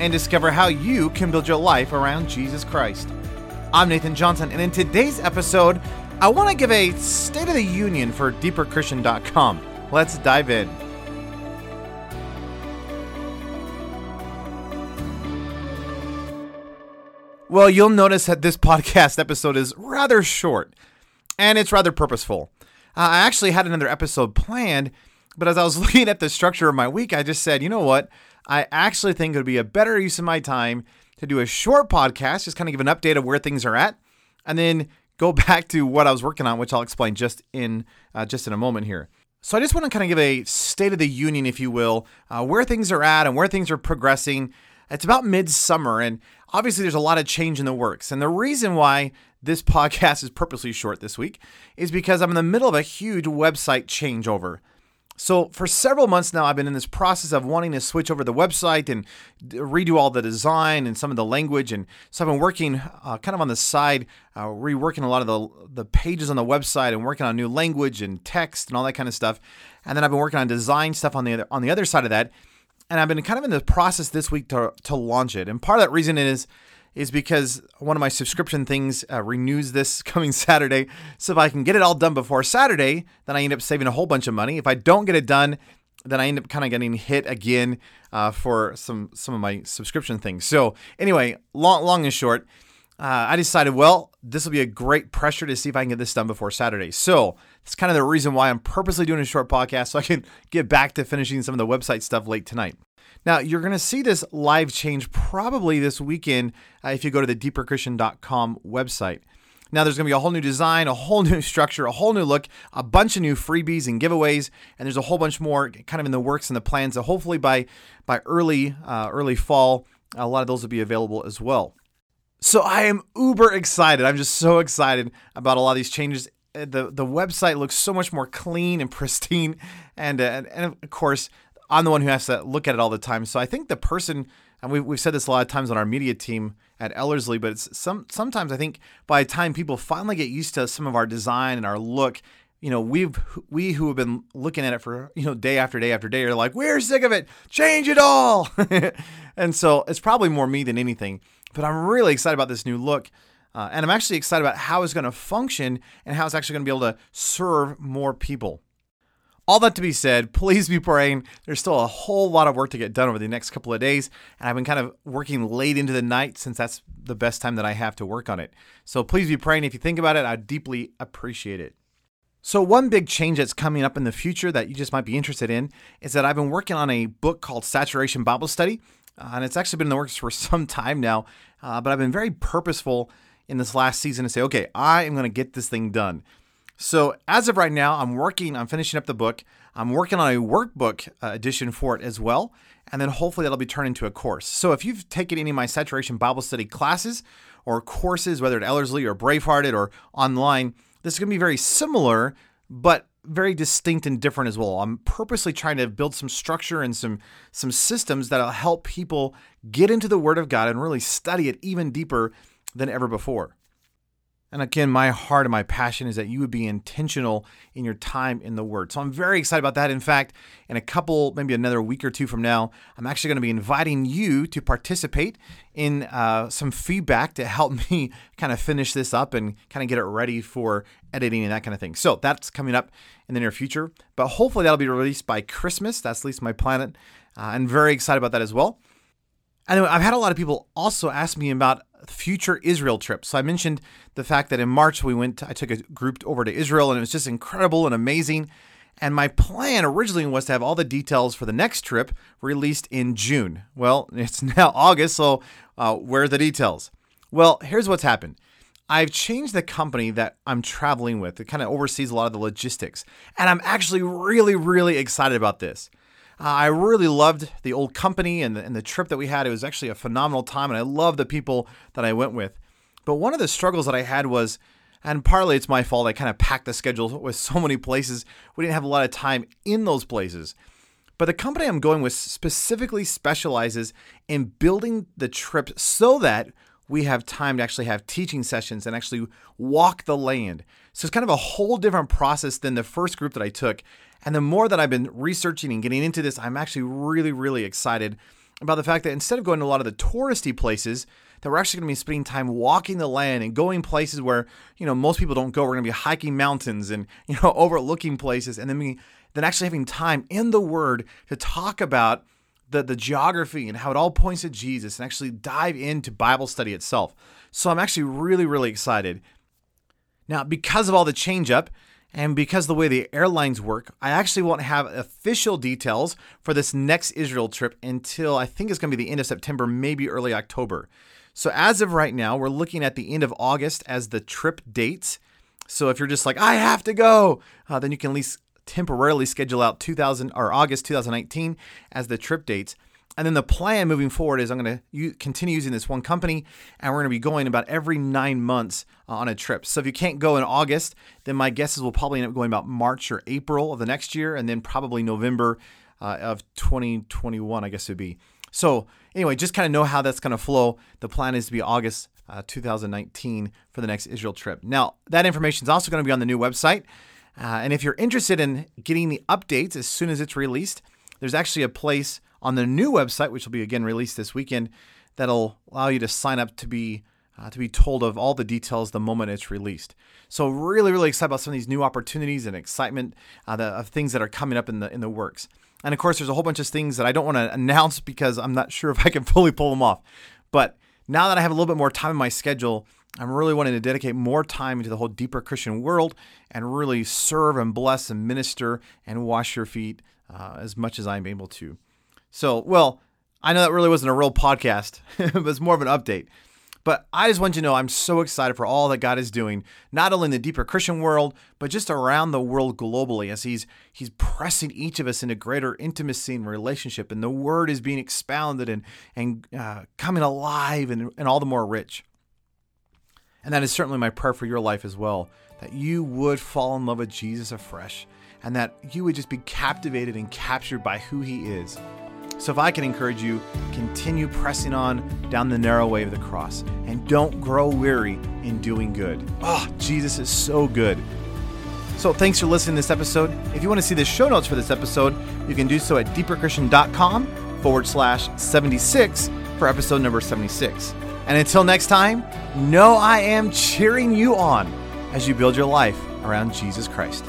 and discover how you can build your life around Jesus Christ. I'm Nathan Johnson, and in today's episode, I want to give a State of the Union for deeperchristian.com. Let's dive in. Well, you'll notice that this podcast episode is rather short, and it's rather purposeful. Uh, I actually had another episode planned, but as I was looking at the structure of my week, I just said, you know what? I actually think it would be a better use of my time to do a short podcast, just kind of give an update of where things are at, and then go back to what I was working on, which I'll explain just in uh, just in a moment here. So I just want to kind of give a state of the union, if you will, uh, where things are at and where things are progressing. It's about midsummer, and obviously there's a lot of change in the works. And the reason why this podcast is purposely short this week is because I'm in the middle of a huge website changeover. So, for several months now, I've been in this process of wanting to switch over the website and redo all the design and some of the language. And so, I've been working uh, kind of on the side, uh, reworking a lot of the, the pages on the website and working on new language and text and all that kind of stuff. And then I've been working on design stuff on the other, on the other side of that. And I've been kind of in the process this week to, to launch it. And part of that reason is is because one of my subscription things uh, renews this coming Saturday. So if I can get it all done before Saturday, then I end up saving a whole bunch of money. If I don't get it done, then I end up kind of getting hit again uh, for some some of my subscription things. So anyway, long long and short, uh, I decided well this will be a great pressure to see if I can get this done before Saturday. So it's kind of the reason why I'm purposely doing a short podcast so I can get back to finishing some of the website stuff late tonight. Now, you're going to see this live change probably this weekend uh, if you go to the deeperchristian.com website. Now, there's going to be a whole new design, a whole new structure, a whole new look, a bunch of new freebies and giveaways, and there's a whole bunch more kind of in the works and the plans. So hopefully by by early uh, early fall, a lot of those will be available as well. So I am uber excited. I'm just so excited about a lot of these changes. Uh, the The website looks so much more clean and pristine, and uh, and of course I'm the one who has to look at it all the time. So I think the person, and we've, we've said this a lot of times on our media team at Ellerslie, but it's some sometimes I think by the time people finally get used to some of our design and our look, you know, we've we who have been looking at it for you know day after day after day are like, we're sick of it, change it all. and so it's probably more me than anything. But I'm really excited about this new look. Uh, and I'm actually excited about how it's going to function and how it's actually going to be able to serve more people. All that to be said, please be praying. There's still a whole lot of work to get done over the next couple of days, and I've been kind of working late into the night since that's the best time that I have to work on it. So please be praying. If you think about it, I deeply appreciate it. So, one big change that's coming up in the future that you just might be interested in is that I've been working on a book called Saturation Bible Study, uh, and it's actually been in the works for some time now. Uh, but I've been very purposeful in this last season to say, okay, I am going to get this thing done. So as of right now, I'm working, I'm finishing up the book. I'm working on a workbook uh, edition for it as well. And then hopefully that'll be turned into a course. So if you've taken any of my Saturation Bible Study classes or courses, whether at Ellerslie or Bravehearted or online, this is going to be very similar, but very distinct and different as well. I'm purposely trying to build some structure and some some systems that'll help people get into the Word of God and really study it even deeper than ever before. And again, my heart and my passion is that you would be intentional in your time in the Word. So I'm very excited about that. In fact, in a couple, maybe another week or two from now, I'm actually going to be inviting you to participate in uh, some feedback to help me kind of finish this up and kind of get it ready for editing and that kind of thing. So that's coming up in the near future. But hopefully that'll be released by Christmas. That's at least my plan. Uh, I'm very excited about that as well. And I've had a lot of people also ask me about future Israel trips. So I mentioned the fact that in March we went, I took a group over to Israel and it was just incredible and amazing. And my plan originally was to have all the details for the next trip released in June. Well, it's now August, so uh, where are the details? Well, here's what's happened. I've changed the company that I'm traveling with. It kind of oversees a lot of the logistics. And I'm actually really, really excited about this. Uh, I really loved the old company and the, and the trip that we had. It was actually a phenomenal time, and I love the people that I went with. But one of the struggles that I had was, and partly it's my fault, I kind of packed the schedule with so many places. We didn't have a lot of time in those places. But the company I'm going with specifically specializes in building the trip so that we have time to actually have teaching sessions and actually walk the land. So it's kind of a whole different process than the first group that I took. And the more that I've been researching and getting into this, I'm actually really, really excited about the fact that instead of going to a lot of the touristy places, that we're actually going to be spending time walking the land and going places where you know most people don't go. We're going to be hiking mountains and you know overlooking places, and then we then actually having time in the Word to talk about the the geography and how it all points to Jesus, and actually dive into Bible study itself. So I'm actually really really excited. Now because of all the change up and because the way the airlines work, I actually won't have official details for this next Israel trip until I think it's going to be the end of September, maybe early October. So as of right now, we're looking at the end of August as the trip dates. So if you're just like, I have to go, uh, then you can at least temporarily schedule out 2000 or August 2019 as the trip dates. And then the plan moving forward is I'm going to continue using this one company, and we're going to be going about every nine months uh, on a trip. So if you can't go in August, then my guess is we'll probably end up going about March or April of the next year, and then probably November uh, of 2021, I guess it would be. So anyway, just kind of know how that's going to flow. The plan is to be August uh, 2019 for the next Israel trip. Now that information is also going to be on the new website, uh, and if you're interested in getting the updates as soon as it's released, there's actually a place on the new website, which will be again released this weekend, that'll allow you to sign up to be uh, to be told of all the details the moment it's released. So really, really excited about some of these new opportunities and excitement uh, the, of things that are coming up in the in the works. And of course, there's a whole bunch of things that I don't want to announce because I'm not sure if I can fully pull them off. But now that I have a little bit more time in my schedule, I'm really wanting to dedicate more time into the whole deeper Christian world and really serve and bless and minister and wash your feet uh, as much as I'm able to. So, well, I know that really wasn't a real podcast, it was more of an update. But I just want you to know I'm so excited for all that God is doing, not only in the deeper Christian world, but just around the world globally as He's He's pressing each of us into greater intimacy and relationship, and the Word is being expounded and and uh, coming alive and, and all the more rich. And that is certainly my prayer for your life as well, that you would fall in love with Jesus afresh, and that you would just be captivated and captured by who He is so, if I can encourage you, continue pressing on down the narrow way of the cross and don't grow weary in doing good. Oh, Jesus is so good. So, thanks for listening to this episode. If you want to see the show notes for this episode, you can do so at deeperchristian.com forward slash 76 for episode number 76. And until next time, know I am cheering you on as you build your life around Jesus Christ.